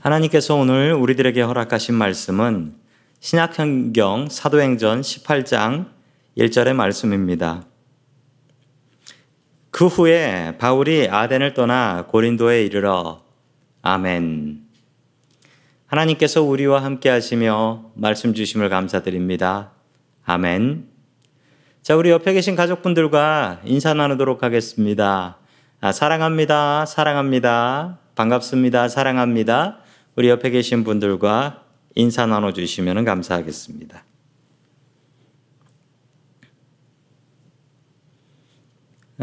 하나님께서 오늘 우리들에게 허락하신 말씀은 신약성경 사도행전 18장 1절의 말씀입니다. 그 후에 바울이 아덴을 떠나 고린도에 이르러 아멘. 하나님께서 우리와 함께 하시며 말씀 주심을 감사드립니다. 아멘. 자, 우리 옆에 계신 가족분들과 인사 나누도록 하겠습니다. 아, 사랑합니다. 사랑합니다. 반갑습니다. 사랑합니다. 우리 옆에 계신 분들과 인사 나눠주시면 감사하겠습니다.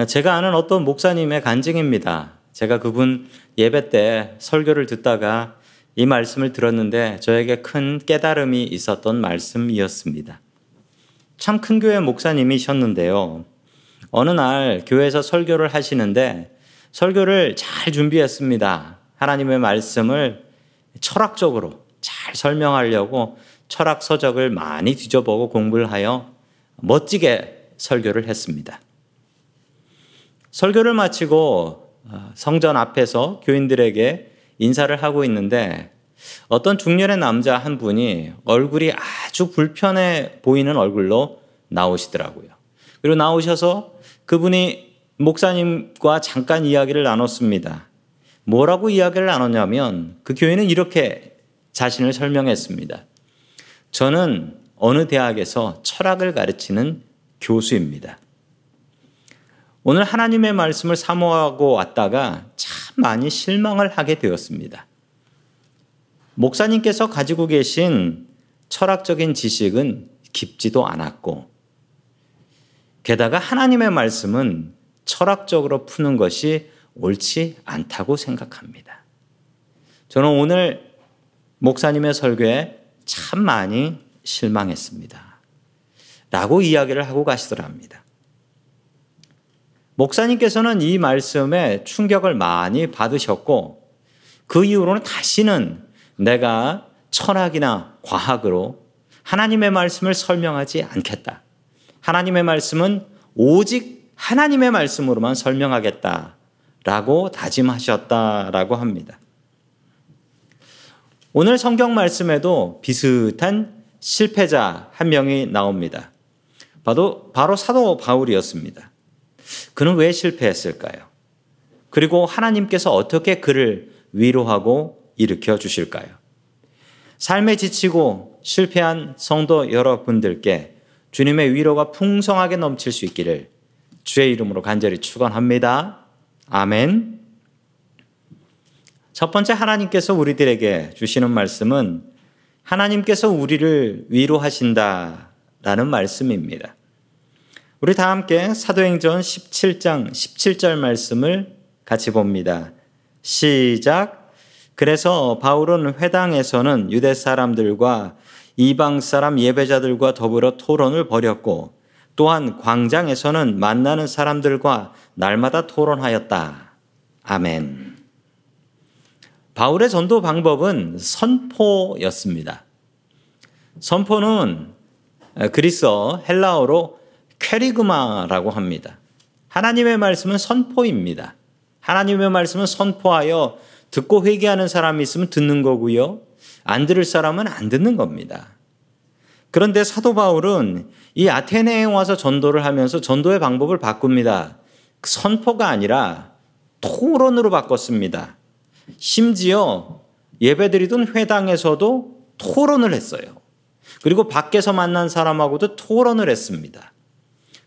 제가 아는 어떤 목사님의 간증입니다. 제가 그분 예배 때 설교를 듣다가 이 말씀을 들었는데 저에게 큰 깨달음이 있었던 말씀이었습니다. 참 큰 교회 목사님이셨는데요. 어느 날 교회에서 설교를 하시는데 설교를 잘 준비했습니다. 하나님의 말씀을 철학적으로 잘 설명하려고 철학 서적을 많이 뒤져보고 공부를 하여 멋지게 설교를 했습니다. 설교를 마치고 어, 성전 앞에서 교인들에게 인사를 하고 있는데 어떤 중년의 남자 한 분이 얼굴이 아주 불편해 보이는 얼굴로 나오시더라고요. 그리고 나오셔서 그분이 목사님과 잠깐 이야기를 나눴습니다. 뭐라고 이야기를 나눴냐면 그 교인은 이렇게 자신을 설명했습니다. 저는 어느 대학에서 철학을 가르치는 교수입니다. 오늘 하나님의 말씀을 사모하고 왔다가 참 많이 실망을 하게 되었습니다. 목사님께서 가지고 계신 철학적인 지식은 깊지도 않았고, 게다가 하나님의 말씀은 철학적으로 푸는 것이 옳지 않다고 생각합니다. 저는 오늘 목사님의 설교에 참 많이 실망했습니다. 라고 이야기를 하고 가시더랍니다. 목사님께서는 이 말씀에 충격을 많이 받으셨고 그 이후로는 다시는 내가 철학이나 과학으로 하나님의 말씀을 설명하지 않겠다. 하나님의 말씀은 오직 하나님의 말씀으로만 설명하겠다. 라고 다짐하셨다라고 합니다. 오늘 성경 말씀에도 비슷한 실패자 한 명이 나옵니다. 바로, 바로 사도 바울이었습니다. 그는 왜 실패했을까요? 그리고 하나님께서 어떻게 그를 위로하고 일으켜 주실까요? 삶에 지치고 실패한 성도 여러분들께 주님의 위로가 풍성하게 넘칠 수 있기를 주의 이름으로 간절히 축원합니다. 아멘. 첫 번째 하나님께서 우리들에게 주시는 말씀은 하나님께서 우리를 위로하신다라는 말씀입니다. 우리 다 함께 사도행전 17장 17절 말씀을 같이 봅니다. 시작. 그래서 바울은 회당에서는 유대 사람들과 이방 사람 예배자들과 더불어 토론을 벌였고 또한 광장에서는 만나는 사람들과 날마다 토론하였다. 아멘. 바울의 전도 방법은 선포였습니다. 선포는 그리스어 헬라어로 캐리그마라고 합니다. 하나님의 말씀은 선포입니다. 하나님의 말씀은 선포하여 듣고 회개하는 사람이 있으면 듣는 거고요. 안 들을 사람은 안 듣는 겁니다. 그런데 사도 바울은 이 아테네에 와서 전도를 하면서 전도의 방법을 바꿉니다. 선포가 아니라 토론으로 바꿨습니다. 심지어 예배드리던 회당에서도 토론을 했어요. 그리고 밖에서 만난 사람하고도 토론을 했습니다.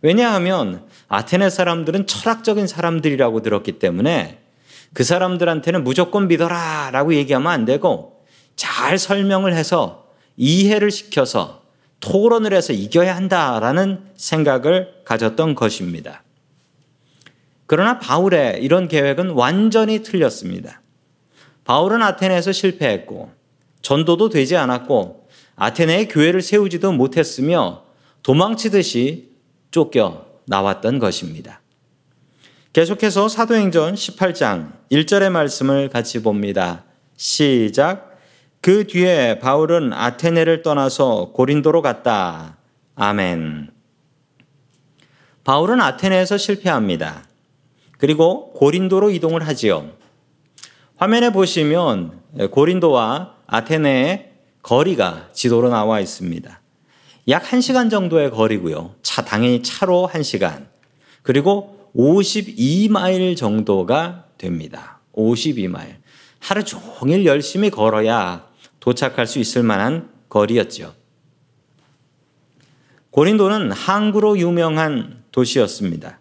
왜냐하면 아테네 사람들은 철학적인 사람들이라고 들었기 때문에 그 사람들한테는 무조건 믿어라 라고 얘기하면 안 되고 잘 설명을 해서 이해를 시켜서 토론을 해서 이겨야 한다라는 생각을 가졌던 것입니다. 그러나 바울의 이런 계획은 완전히 틀렸습니다. 바울은 아테네에서 실패했고 전도도 되지 않았고 아테네에 교회를 세우지도 못했으며 도망치듯이 쫓겨 나왔던 것입니다. 계속해서 사도행전 18장 1절의 말씀을 같이 봅니다. 시작. 그 뒤에 바울은 아테네를 떠나서 고린도로 갔다. 아멘. 바울은 아테네에서 실패합니다. 그리고 고린도로 이동을 하지요. 화면에 보시면 고린도와 아테네의 거리가 지도로 나와 있습니다. 약 1시간 정도의 거리고요. 차 당연히 차로 1시간. 그리고 52마일 정도가 됩니다. 52마일. 하루 종일 열심히 걸어야 도착할 수 있을 만한 거리였죠. 고린도는 항구로 유명한 도시였습니다.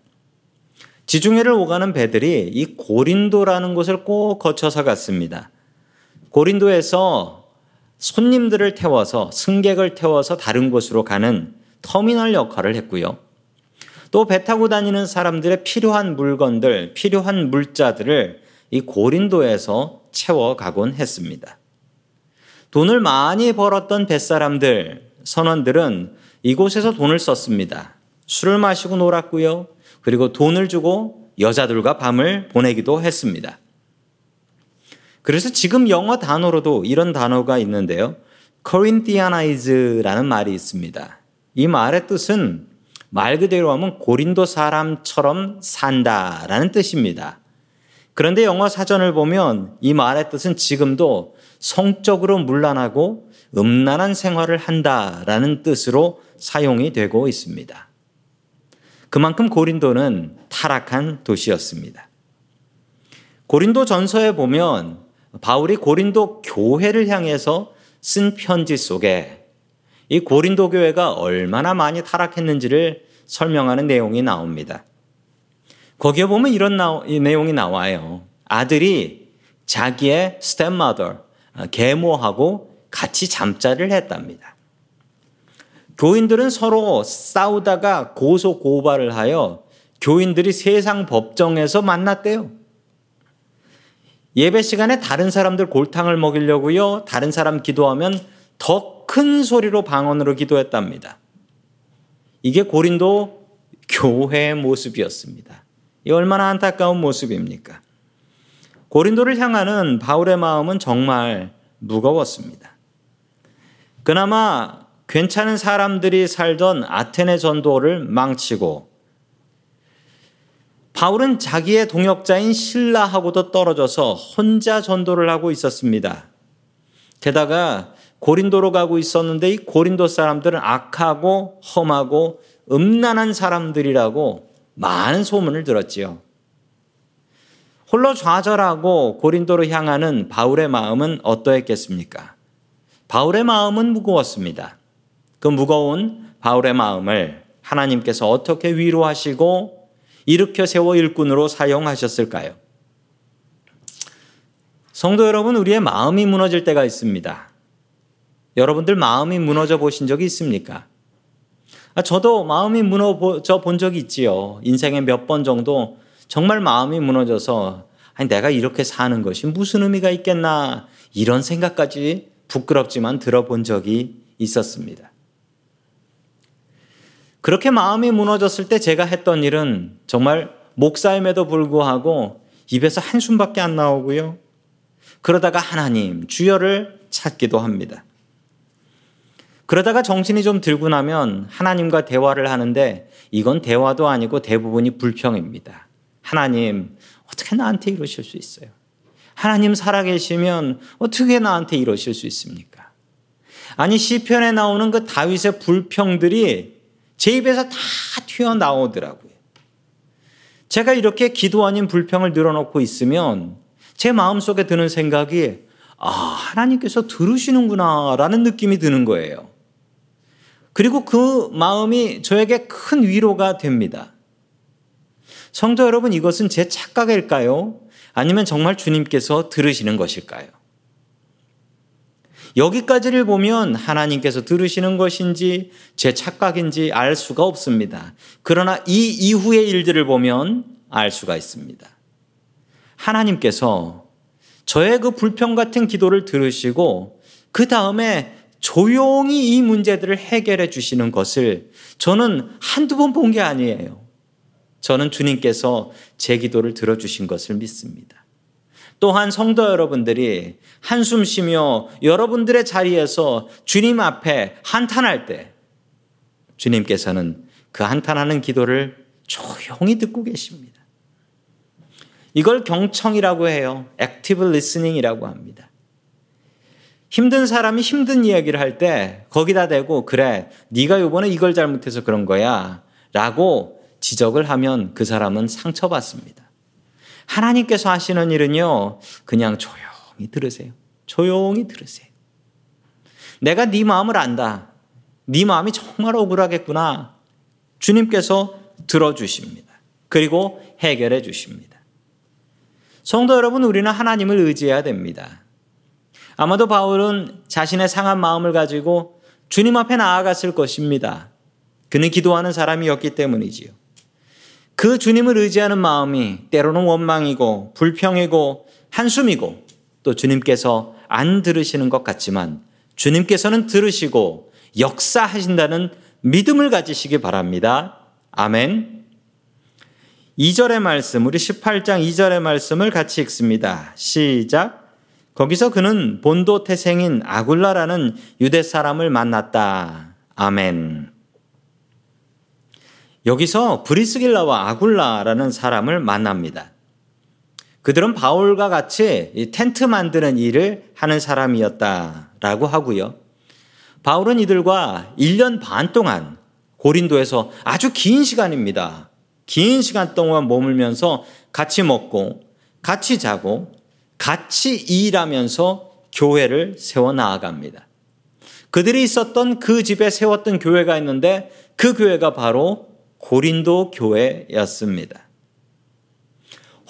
지중해를 오가는 배들이 이 고린도라는 곳을 꼭 거쳐서 갔습니다. 고린도에서 손님들을 태워서 승객을 태워서 다른 곳으로 가는 터미널 역할을 했고요. 또 배 타고 다니는 사람들의 필요한 물건들, 필요한 물자들을 이 고린도에서 채워가곤 했습니다. 돈을 많이 벌었던 뱃사람들, 선원들은 이곳에서 돈을 썼습니다. 술을 마시고 놀았고요. 그리고 돈을 주고 여자들과 밤을 보내기도 했습니다. 그래서 지금 영어 단어로도 이런 단어가 있는데요. Corinthianize라는 말이 있습니다. 이 말의 뜻은 말 그대로 하면 고린도 사람처럼 산다라는 뜻입니다. 그런데 영어 사전을 보면 이 말의 뜻은 지금도 성적으로 문란하고 음란한 생활을 한다라는 뜻으로 사용이 되고 있습니다. 그만큼 고린도는 타락한 도시였습니다. 고린도 전서에 보면 바울이 고린도 교회를 향해서 쓴 편지 속에 이 고린도 교회가 얼마나 많이 타락했는지를 설명하는 내용이 나옵니다. 거기에 보면 이런 나, 내용이 나와요. 아들이 자기의 stepmother, 아, 계모하고 같이 잠자리를 했답니다. 교인들은 서로 싸우다가 고소 고발을 하여 교인들이 세상 법정에서 만났대요. 예배 시간에 다른 사람들 골탕을 먹이려고요. 다른 사람 기도하면 더 큰 소리로 방언으로 기도했답니다. 이게 고린도 교회의 모습이었습니다. 이 얼마나 안타까운 모습입니까? 고린도를 향하는 바울의 마음은 정말 무거웠습니다. 그나마 괜찮은 사람들이 살던 아테네 전도를 망치고 바울은 자기의 동역자인 신라하고도 떨어져서 혼자 전도를 하고 있었습니다. 게다가 고린도로 가고 있었는데 이 고린도 사람들은 악하고 험하고 음란한 사람들이라고 많은 소문을 들었지요. 홀로 좌절하고 고린도로 향하는 바울의 마음은 어떠했겠습니까? 바울의 마음은 무거웠습니다. 그 무거운 바울의 마음을 하나님께서 어떻게 위로하시고 일으켜 세워 일꾼으로 사용하셨을까요? 성도 여러분, 우리의 마음이 무너질 때가 있습니다. 여러분들 마음이 무너져 보신 적이 있습니까? 아, 저도 마음이 무너져 본 적이 있지요. 인생에 몇 번 정도 정말 마음이 무너져서 아니 내가 이렇게 사는 것이 무슨 의미가 있겠나 이런 생각까지 부끄럽지만 들어본 적이 있었습니다. 그렇게 마음이 무너졌을 때 제가 했던 일은 정말 목사임에도 불구하고 입에서 한숨밖에 안 나오고요. 그러다가 하나님, 주여를 찾기도 합니다. 그러다가 정신이 좀 들고 나면 하나님과 대화를 하는데 이건 대화도 아니고 대부분이 불평입니다. 하나님, 어떻게 나한테 이러실 수 있어요? 하나님 살아계시면 어떻게 나한테 이러실 수 있습니까? 아니 시편에 나오는 그 다윗의 불평들이 제 입에서 다 튀어나오더라고요. 제가 이렇게 기도 아닌 불평을 늘어놓고 있으면 제 마음속에 드는 생각이 아, 하나님께서 들으시는구나 라는 느낌이 드는 거예요. 그리고 그 마음이 저에게 큰 위로가 됩니다. 성도 여러분, 이것은 제 착각일까요? 아니면 정말 주님께서 들으시는 것일까요? 여기까지를 보면 하나님께서 들으시는 것인지 제 착각인지 알 수가 없습니다. 그러나 이 이후의 일들을 보면 알 수가 있습니다. 하나님께서 저의 그 불평 같은 기도를 들으시고 그 다음에 조용히 이 문제들을 해결해 주시는 것을 저는 한두 번 본 게 아니에요. 저는 주님께서 제 기도를 들어주신 것을 믿습니다. 또한 성도 여러분들이 한숨 쉬며 여러분들의 자리에서 주님 앞에 한탄할 때 주님께서는 그 한탄하는 기도를 조용히 듣고 계십니다. 이걸 경청이라고 해요. active listening이라고 합니다. 힘든 사람이 힘든 이야기를 할 때 거기다 대고 그래 네가 요번에 이걸 잘못해서 그런 거야 라고 지적을 하면 그 사람은 상처받습니다. 하나님께서 하시는 일은요 그냥 조용히 들으세요. 조용히 들으세요. 내가 네 마음을 안다. 네 마음이 정말 억울하겠구나. 주님께서 들어주십니다. 그리고 해결해 주십니다. 성도 여러분, 우리는 하나님을 의지해야 됩니다. 아마도 바울은 자신의 상한 마음을 가지고 주님 앞에 나아갔을 것입니다. 그는 기도하는 사람이었기 때문이지요. 그 주님을 의지하는 마음이 때로는 원망이고 불평이고 한숨이고 또 주님께서 안 들으시는 것 같지만 주님께서는 들으시고 역사하신다는 믿음을 가지시기 바랍니다. 아멘. 2절의 말씀, 우리 18장 2절의 말씀을 같이 읽습니다. 시작. 거기서 그는 본도 태생인 아굴라라는 유대 사람을 만났다. 아멘. 여기서 브리스길라와 아굴라라는 사람을 만납니다. 그들은 바울과 같이 텐트 만드는 일을 하는 사람이었다라고 하고요. 바울은 이들과 1년 반 동안 고린도에서 아주 긴 시간입니다. 긴 시간 동안 머물면서 같이 먹고 같이 자고 같이 일하면서 교회를 세워 나아갑니다. 그들이 있었던 그 집에 세웠던 교회가 있는데 그 교회가 바로 고린도 교회였습니다.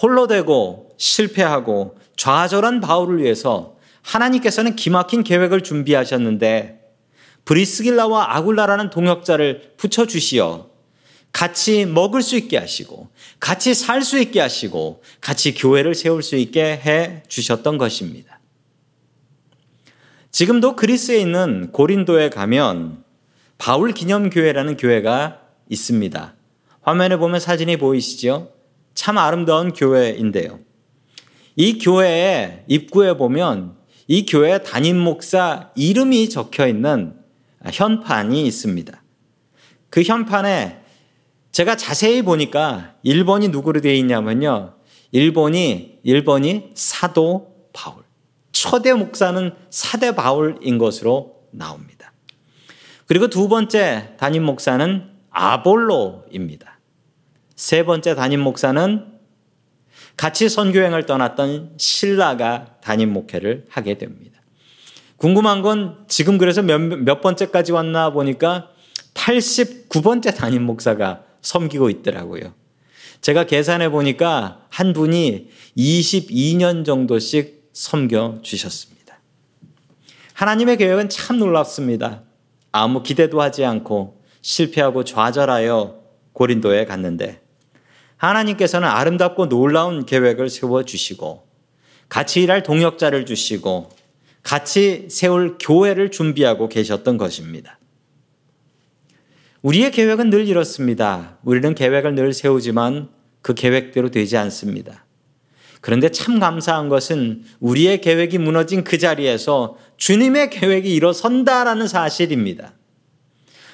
홀로 되고 실패하고 좌절한 바울을 위해서 하나님께서는 기막힌 계획을 준비하셨는데 브리스길라와 아굴라라는 동역자를 붙여주시어 같이 먹을 수 있게 하시고, 같이 살 수 있게 하시고, 같이 교회를 세울 수 있게 해 주셨던 것입니다. 지금도 그리스에 있는 고린도에 가면 바울 기념교회라는 교회가 있습니다. 화면에 보면 사진이 보이시죠? 참 아름다운 교회인데요. 이 교회의 입구에 보면 이 교회 담임 목사 이름이 적혀 있는 현판이 있습니다. 그 현판에 제가 자세히 보니까 1번이 누구로 되어 있냐면요. 1번이 1번이 사도 바울. 초대 목사는 사대 바울인 것으로 나옵니다. 그리고 두 번째 담임 목사는 아볼로입니다. 세 번째 담임 목사는 같이 선교행을 떠났던 신라가 담임 목회를 하게 됩니다. 궁금한 건 지금 그래서 몇, 몇 번째까지 왔나 보니까 89번째 담임 목사가 섬기고 있더라고요. 제가 계산해 보니까 한 분이 22년 정도씩 섬겨 주셨습니다. 하나님의 계획은 참 놀랍습니다. 아무 기대도 하지 않고 실패하고 좌절하여 고린도에 갔는데 하나님께서는 아름답고 놀라운 계획을 세워 주시고 같이 일할 동역자를 주시고 같이 세울 교회를 준비하고 계셨던 것입니다. 우리의 계획은 늘 이렇습니다. 우리는 계획을 늘 세우지만 그 계획대로 되지 않습니다. 그런데 참 감사한 것은 우리의 계획이 무너진 그 자리에서 주님의 계획이 일어선다라는 사실입니다.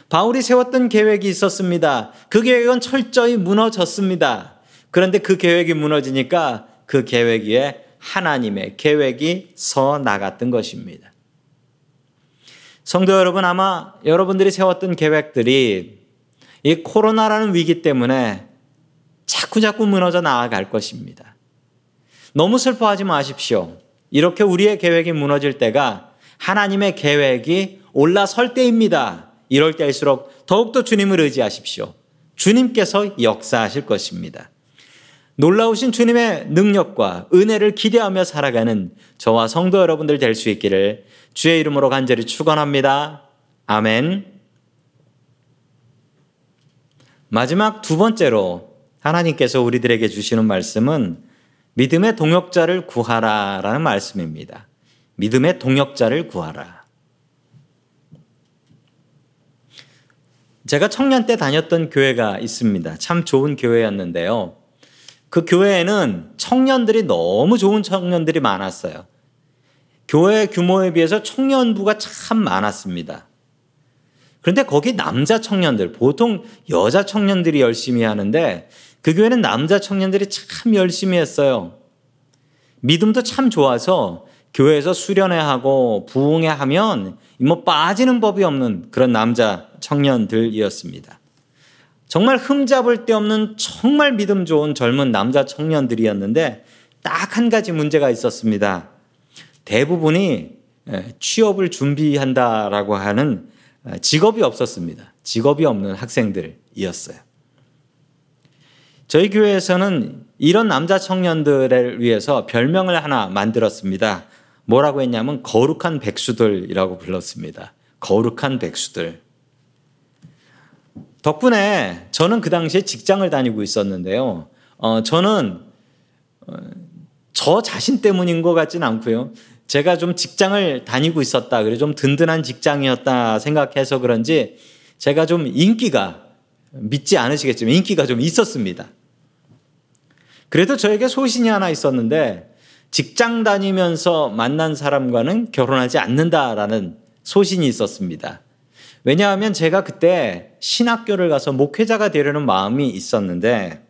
바울이 세웠던 계획이 있었습니다. 그 계획은 철저히 무너졌습니다. 그런데 그 계획이 무너지니까 그 계획 위에 하나님의 계획이 서 나갔던 것입니다. 성도 여러분 아마 여러분들이 세웠던 계획들이 이 코로나라는 위기 때문에 자꾸 자꾸 무너져 나아갈 것입니다. 너무 슬퍼하지 마십시오. 이렇게 우리의 계획이 무너질 때가 하나님의 계획이 올라설 때입니다. 이럴 때일수록 더욱더 주님을 의지하십시오. 주님께서 역사하실 것입니다. 놀라우신 주님의 능력과 은혜를 기대하며 살아가는 저와 성도 여러분들 될 수 있기를 주의 이름으로 간절히 축원합니다. 아멘. 마지막 두 번째로 하나님께서 우리들에게 주시는 말씀은 믿음의 동역자를 구하라라는 말씀입니다. 믿음의 동역자를 구하라. 제가 청년 때 다녔던 교회가 있습니다. 참 좋은 교회였는데요. 그 교회에는 청년들이 너무 좋은 청년들이 많았어요. 교회 규모에 비해서 청년부가 참 많았습니다. 그런데 거기 남자 청년들, 보통 여자 청년들이 열심히 하는데 그 교회는 남자 청년들이 참 열심히 했어요. 믿음도 참 좋아서 교회에서 수련회 하고 부흥회 하면 뭐 빠지는 법이 없는 그런 남자 청년들이었습니다. 정말 흠잡을 데 없는 정말 믿음 좋은 젊은 남자 청년들이었는데 딱 한 가지 문제가 있었습니다. 대부분이 취업을 준비한다라고 하는 직업이 없었습니다. 직업이 없는 학생들이었어요. 저희 교회에서는 이런 남자 청년들을 위해서 별명을 하나 만들었습니다. 뭐라고 했냐면 거룩한 백수들이라고 불렀습니다. 거룩한 백수들. 덕분에 저는 그 당시에 직장을 다니고 있었는데요. 어, 저는 어, 저 자신 때문인 것 같지는 않고요. 제가 좀 직장을 다니고 있었다. 그래 좀 든든한 직장이었다 생각해서 그런지 제가 좀 인기가 믿지 않으시겠지만 인기가 좀 있었습니다. 그래도 저에게 소신이 하나 있었는데 직장 다니면서 만난 사람과는 결혼하지 않는다라는 소신이 있었습니다. 왜냐하면 제가 그때 신학교를 가서 목회자가 되려는 마음이 있었는데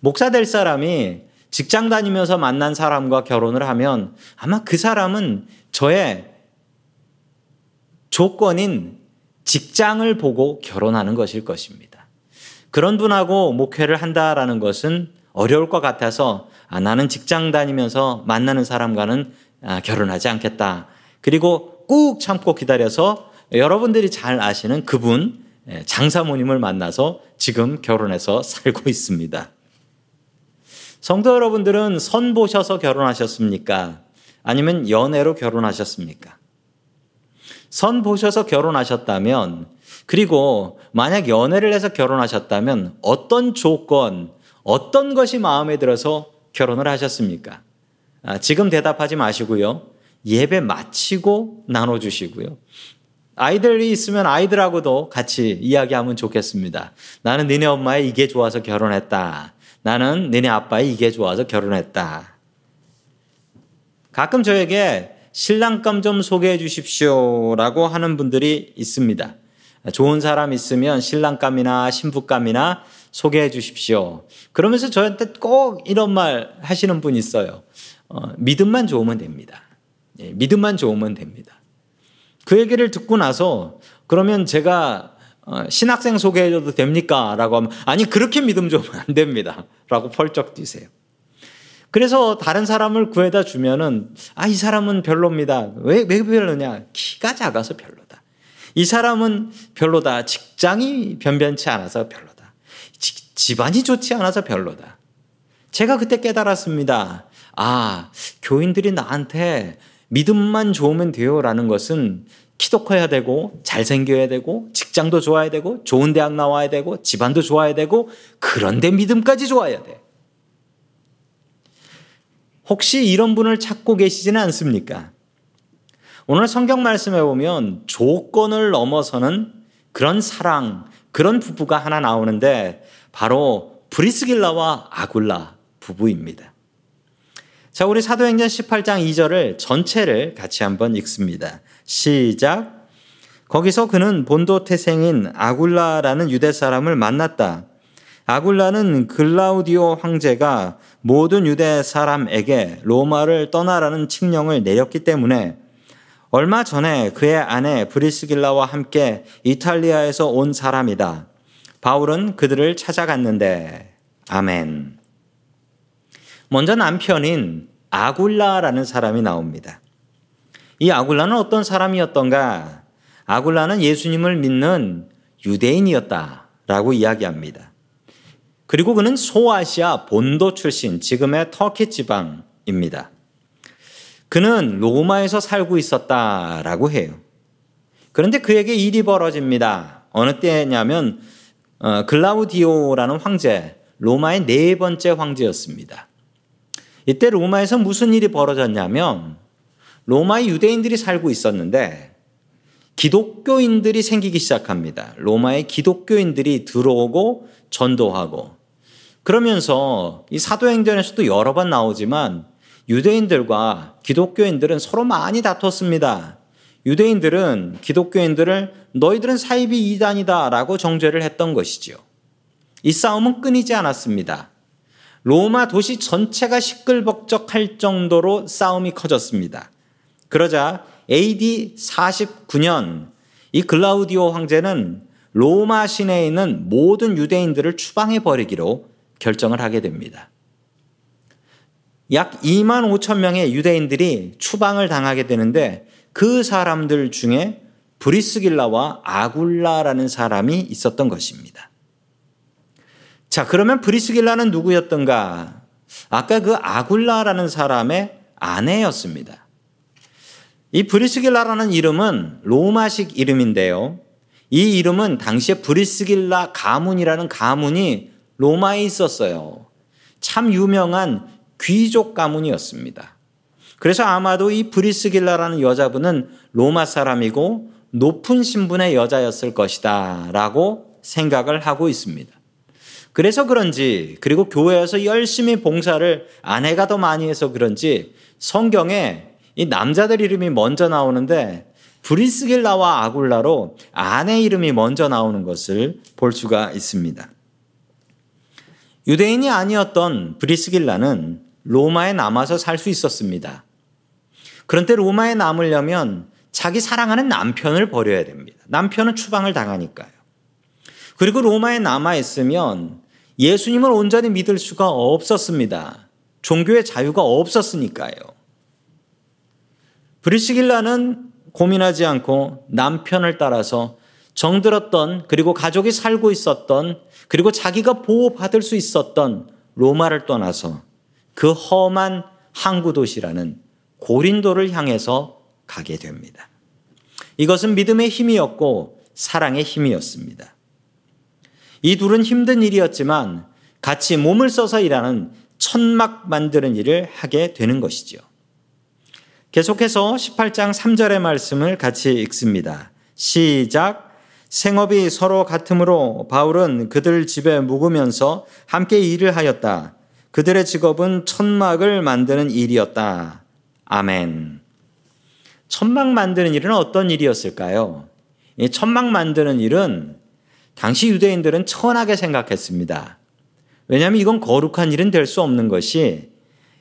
목사 될 사람이 직장 다니면서 만난 사람과 결혼을 하면 아마 그 사람은 저의 조건인 직장을 보고 결혼하는 것일 것입니다. 그런 분하고 목회를 한다라는 것은 어려울 것 같아서 아, 나는 직장 다니면서 만나는 사람과는 아, 결혼하지 않겠다. 그리고 꾹 참고 기다려서 여러분들이 잘 아시는 그분 예, 장사모님을 만나서 지금 결혼해서 살고 있습니다. 성도 여러분들은 선 보셔서 결혼하셨습니까? 아니면 연애로 결혼하셨습니까? 선 보셔서 결혼하셨다면, 그리고 만약 연애를 해서 결혼하셨다면 어떤 조건, 어떤 것이 마음에 들어서 결혼을 하셨습니까? 아, 지금 대답하지 마시고요. 예배 마치고 나눠주시고요. 아이들이 있으면 아이들하고도 같이 이야기하면 좋겠습니다. 나는 니네 엄마의 이게 좋아서 결혼했다. 나는 니네 아빠의 이게 좋아서 결혼했다. 가끔 저에게 신랑감 좀 소개해 주십시오 라고 하는 분들이 있습니다. 좋은 사람 있으면 신랑감이나 신부감이나 소개해 주십시오. 그러면서 저한테 꼭 이런 말 하시는 분이 있어요. 어, 믿음만 좋으면 됩니다. 예, 믿음만 좋으면 됩니다. 그 얘기를 듣고 나서 그러면 제가 어, 신학생 소개해줘도 됩니까? 라고 하면 아니 그렇게 믿음 좋으면 안 됩니다. 라고 펄쩍 뛰세요. 그래서 다른 사람을 구해다 주면은 아 이 사람은 별로입니다. 왜, 왜 별로냐? 키가 작아서 별로다. 이 사람은 별로다. 직장이 변변치 않아서 별로다. 지, 집안이 좋지 않아서 별로다. 제가 그때 깨달았습니다. 아, 교인들이 나한테 믿음만 좋으면 돼요라는 것은 키도 커야 되고 잘생겨야 되고 직장도 좋아야 되고 좋은 대학 나와야 되고 집안도 좋아야 되고 그런데 믿음까지 좋아야 돼. 혹시 이런 분을 찾고 계시지는 않습니까? 오늘 성경 말씀에 보면 조건을 넘어서는 그런 사랑, 그런 부부가 하나 나오는데 바로 브리스길라와 아굴라 부부입니다. 자, 우리 사도행전 18장 2절을 전체를 같이 한번 읽습니다. 시작. 거기서 그는 본도 태생인 아굴라라는 유대 사람을 만났다. 아굴라는 글라우디오 황제가 모든 유대 사람에게 로마를 떠나라는 칙령을 내렸기 때문에 얼마 전에 그의 아내 브리스길라와 함께 이탈리아에서 온 사람이다. 바울은 그들을 찾아갔는데 아멘. 먼저 남편인 아굴라라는 사람이 나옵니다. 이 아굴라는 어떤 사람이었던가? 아굴라는 예수님을 믿는 유대인이었다라고 이야기합니다. 그리고 그는 소아시아 본도 출신, 지금의 터키 지방입니다. 그는 로마에서 살고 있었다라고 해요. 그런데 그에게 일이 벌어집니다. 어느 때냐면 어, 글라우디오라는 황제, 로마의 네 번째 황제였습니다. 이때 로마에서 무슨 일이 벌어졌냐면 로마의 유대인들이 살고 있었는데 기독교인들이 생기기 시작합니다. 로마의 기독교인들이 들어오고 전도하고 그러면서 이 사도행전에서도 여러 번 나오지만 유대인들과 기독교인들은 서로 많이 다퉜습니다. 유대인들은 기독교인들을 너희들은 사이비 이단이다라고 정죄를 했던 것이지요. 이 싸움은 끊이지 않았습니다. 로마 도시 전체가 시끌벅적할 정도로 싸움이 커졌습니다. 그러자 AD 49년 이 글라우디오 황제는 로마 시내에 있는 모든 유대인들을 추방해 버리기로 결정을 하게 됩니다. 약 2만 5천 명의 유대인들이 추방을 당하게 되는데 그 사람들 중에 브리스길라와 아굴라라는 사람이 있었던 것입니다. 자, 그러면 브리스길라는 누구였던가? 아까 그 아굴라라는 사람의 아내였습니다. 이 브리스길라라는 이름은 로마식 이름인데요. 이 이름은 당시에 브리스길라 가문이라는 가문이 로마에 있었어요. 참 유명한 귀족 가문이었습니다. 그래서 아마도 이 브리스길라라는 여자분은 로마 사람이고 높은 신분의 여자였을 것이다 라고 생각을 하고 있습니다. 그래서 그런지 그리고 교회에서 열심히 봉사를 아내가 더 많이 해서 그런지 성경에 이 남자들 이름이 먼저 나오는데 브리스길라와 아굴라로 아내 이름이 먼저 나오는 것을 볼 수가 있습니다. 유대인이 아니었던 브리스길라는 로마에 남아서 살 수 있었습니다. 그런데 로마에 남으려면 자기 사랑하는 남편을 버려야 됩니다. 남편은 추방을 당하니까요. 그리고 로마에 남아 있으면 예수님을 온전히 믿을 수가 없었습니다. 종교의 자유가 없었으니까요. 브리스길라는 고민하지 않고 남편을 따라서 정들었던 그리고 가족이 살고 있었던 그리고 자기가 보호받을 수 있었던 로마를 떠나서 그 험한 항구 도시라는 고린도를 향해서 가게 됩니다. 이것은 믿음의 힘이었고 사랑의 힘이었습니다. 이 둘은 힘든 일이었지만 같이 몸을 써서 일하는 천막 만드는 일을 하게 되는 것이죠. 계속해서 18장 3절의 말씀을 같이 읽습니다. 시작. 생업이 서로 같으므로 바울은 그들 집에 묵으면서 함께 일을 하였다. 그들의 직업은 천막을 만드는 일이었다. 아멘. 천막 만드는 일은 어떤 일이었을까요? 이 천막 만드는 일은 당시 유대인들은 천하게 생각했습니다. 왜냐하면 이건 거룩한 일은 될 수 없는 것이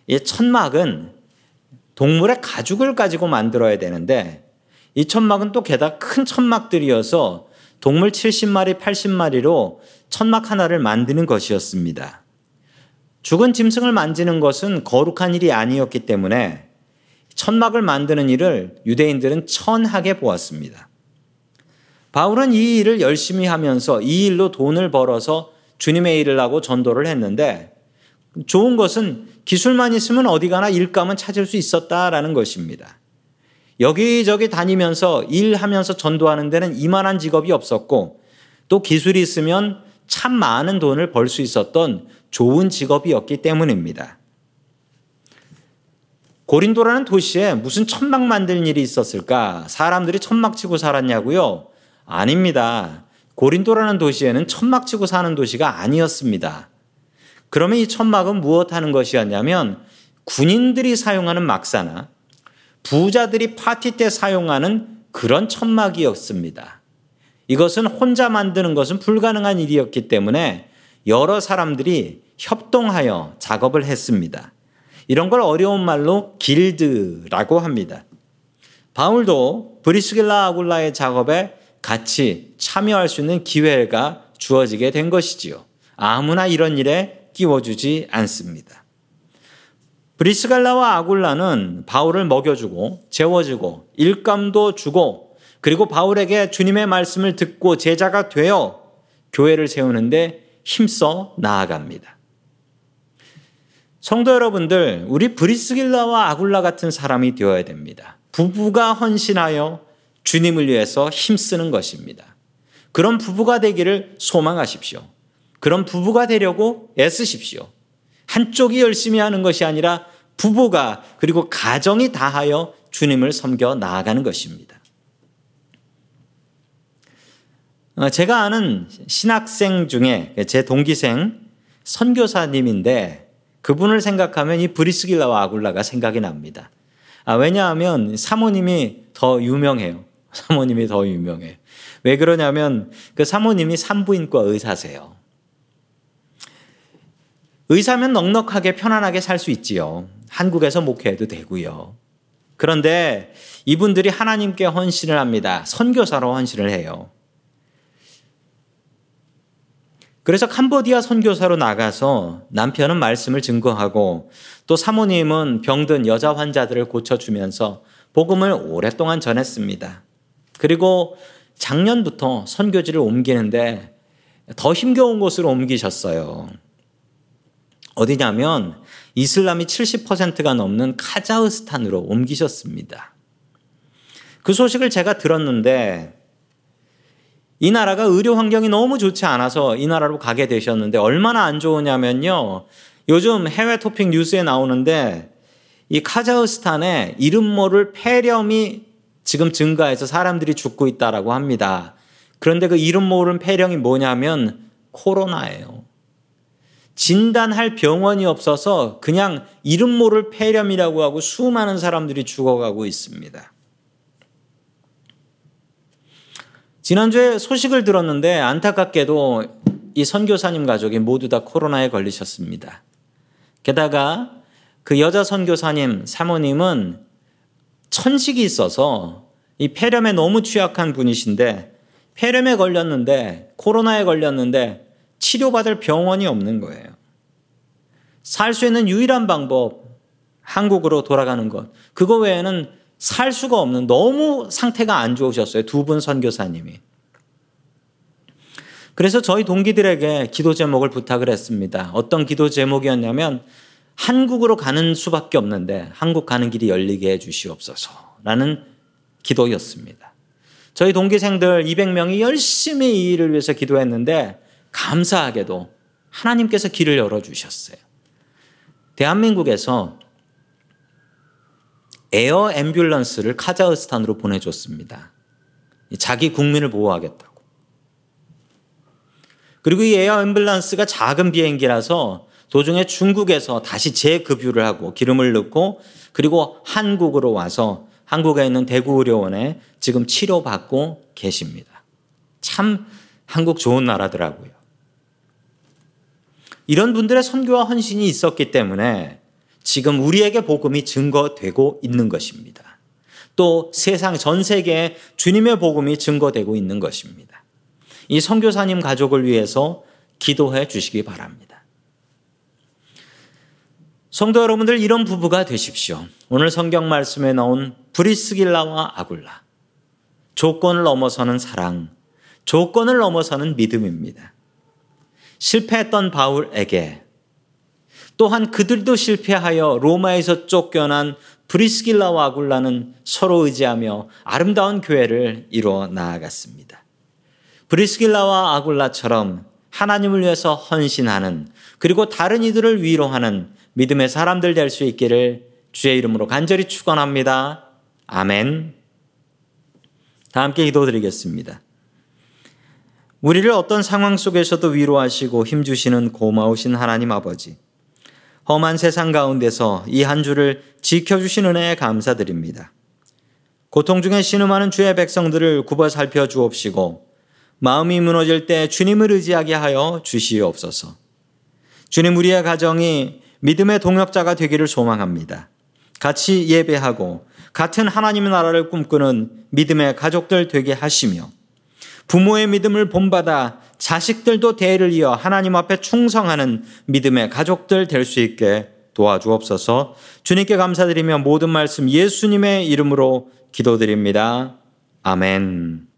이 천막은 동물의 가죽을 가지고 만들어야 되는데 이 천막은 또 게다가 큰 천막들이어서 동물 70마리, 80마리로 천막 하나를 만드는 것이었습니다. 죽은 짐승을 만지는 것은 거룩한 일이 아니었기 때문에 천막을 만드는 일을 유대인들은 천하게 보았습니다. 바울은 이 일을 열심히 하면서 이 일로 돈을 벌어서 주님의 일을 하고 전도를 했는데 좋은 것은 기술만 있으면 어디 가나 일감은 찾을 수 있었다라는 것입니다. 여기저기 다니면서 일하면서 전도하는 데는 이만한 직업이 없었고 또 기술이 있으면 참 많은 돈을 벌 수 있었던 좋은 직업이었기 때문입니다. 고린도라는 도시에 무슨 천막 만들 일이 있었을까? 사람들이 천막 치고 살았냐고요? 아닙니다. 고린도라는 도시에는 천막 치고 사는 도시가 아니었습니다. 그러면 이 천막은 무엇 하는 것이었냐면 군인들이 사용하는 막사나 부자들이 파티 때 사용하는 그런 천막이었습니다. 이것은 혼자 만드는 것은 불가능한 일이었기 때문에 여러 사람들이 협동하여 작업을 했습니다. 이런 걸 어려운 말로 길드라고 합니다. 바울도 브리스길라 아굴라의 작업에 같이 참여할 수 있는 기회가 주어지게 된 것이지요. 아무나 이런 일에 끼워주지 않습니다. 브리스갈라와 아굴라는 바울을 먹여주고 재워주고 일감도 주고 그리고 바울에게 주님의 말씀을 듣고 제자가 되어 교회를 세우는데 힘써 나아갑니다. 성도 여러분들, 우리 브리스길라와 아굴라 같은 사람이 되어야 됩니다. 부부가 헌신하여 주님을 위해서 힘쓰는 것입니다. 그런 부부가 되기를 소망하십시오. 그런 부부가 되려고 애쓰십시오. 한쪽이 열심히 하는 것이 아니라 부부가 그리고 가정이 다하여 주님을 섬겨 나아가는 것입니다. 어, 제가 아는 신학생 중에 제 동기생 선교사님인데 그분을 생각하면 이 브리스길라와 아굴라가 생각이 납니다. 아, 왜냐하면 사모님이 더 유명해요. 사모님이 더 유명해요. 왜 그러냐면 그 사모님이 산부인과 의사세요. 의사면 넉넉하게 편안하게 살 수 있지요. 한국에서 목회해도 되고요. 그런데 이분들이 하나님께 헌신을 합니다. 선교사로 헌신을 해요. 그래서 캄보디아 선교사로 나가서 남편은 말씀을 증거하고 또 사모님은 병든 여자 환자들을 고쳐주면서 복음을 오랫동안 전했습니다. 그리고 작년부터 선교지를 옮기는데 더 힘겨운 곳으로 옮기셨어요. 어디냐면 이슬람이 70%가 넘는 카자흐스탄으로 옮기셨습니다. 그 소식을 제가 들었는데 이 나라가 의료 환경이 너무 좋지 않아서 이 나라로 가게 되셨는데 얼마나 안 좋으냐면요. 요즘 해외 토픽 뉴스에 나오는데 이 카자흐스탄에 이름 모를 폐렴이 지금 증가해서 사람들이 죽고 있다라고 합니다. 그런데 그 이름 모르는 폐렴이 뭐냐면 코로나예요. 진단할 병원이 없어서 그냥 이름 모를 폐렴이라고 하고 수많은 사람들이 죽어가고 있습니다. 지난주에 소식을 들었는데 안타깝게도 이 선교사님 가족이 모두 다 코로나에 걸리셨습니다. 게다가 그 여자 선교사님 사모님은 천식이 있어서 이 폐렴에 너무 취약한 분이신데 폐렴에 걸렸는데 코로나에 걸렸는데 치료받을 병원이 없는 거예요. 살 수 있는 유일한 방법 한국으로 돌아가는 것. 그거 외에는 살 수가 없는 너무 상태가 안 좋으셨어요. 두 분 선교사님이. 그래서 저희 동기들에게 기도 제목을 부탁을 했습니다. 어떤 기도 제목이었냐면 한국으로 가는 수밖에 없는데 한국 가는 길이 열리게 해 주시옵소서라는 기도였습니다. 저희 동기생들 200명이 열심히 이 일을 위해서 기도했는데 감사하게도 하나님께서 길을 열어 주셨어요. 대한민국에서 air ambulance를 카자흐스탄으로 보내줬습니다. 자기 국민을 보호하겠다고. 그리고 이 air ambulance가 작은 비행기라서 도중에 중국에서 다시 재급유를 하고 기름을 넣고 그리고 한국으로 와서 한국에 있는 대구의료원에 지금 치료받고 계십니다. 참 한국 좋은 나라더라고요. 이런 분들의 선교와 헌신이 있었기 때문에 지금 우리에게 복음이 증거되고 있는 것입니다. 또 세상 전 세계에 주님의 복음이 증거되고 있는 것입니다. 이 선교사님 가족을 위해서 기도해 주시기 바랍니다. 성도 여러분들 이런 부부가 되십시오. 오늘 성경 말씀에 나온 브리스길라와 아굴라. 조건을 넘어서는 사랑, 조건을 넘어서는 믿음입니다. 실패했던 바울에게 또한 그들도 실패하여 로마에서 쫓겨난 브리스길라와 아굴라는 서로 의지하며 아름다운 교회를 이루어 나아갔습니다. 브리스길라와 아굴라처럼 하나님을 위해서 헌신하는 그리고 다른 이들을 위로하는 믿음의 사람들 될 수 있기를 주의 이름으로 간절히 축원합니다. 아멘. 다 함께 기도드리겠습니다. 우리를 어떤 상황 속에서도 위로하시고 힘주시는 고마우신 하나님 아버지. 험한 세상 가운데서 이 한 주를 지켜주신 은혜에 감사드립니다. 고통 중에 신음하는 주의 백성들을 굽어 살펴 주옵시고 마음이 무너질 때 주님을 의지하게 하여 주시옵소서. 주님 우리의 가정이 믿음의 동역자가 되기를 소망합니다. 같이 예배하고 같은 하나님의 나라를 꿈꾸는 믿음의 가족들 되게 하시며 부모의 믿음을 본받아 자식들도 대를 이어 하나님 앞에 충성하는 믿음의 가족들 될 수 있게 도와주옵소서 주님께 감사드리며 모든 말씀 예수님의 이름으로 기도드립니다. 아멘.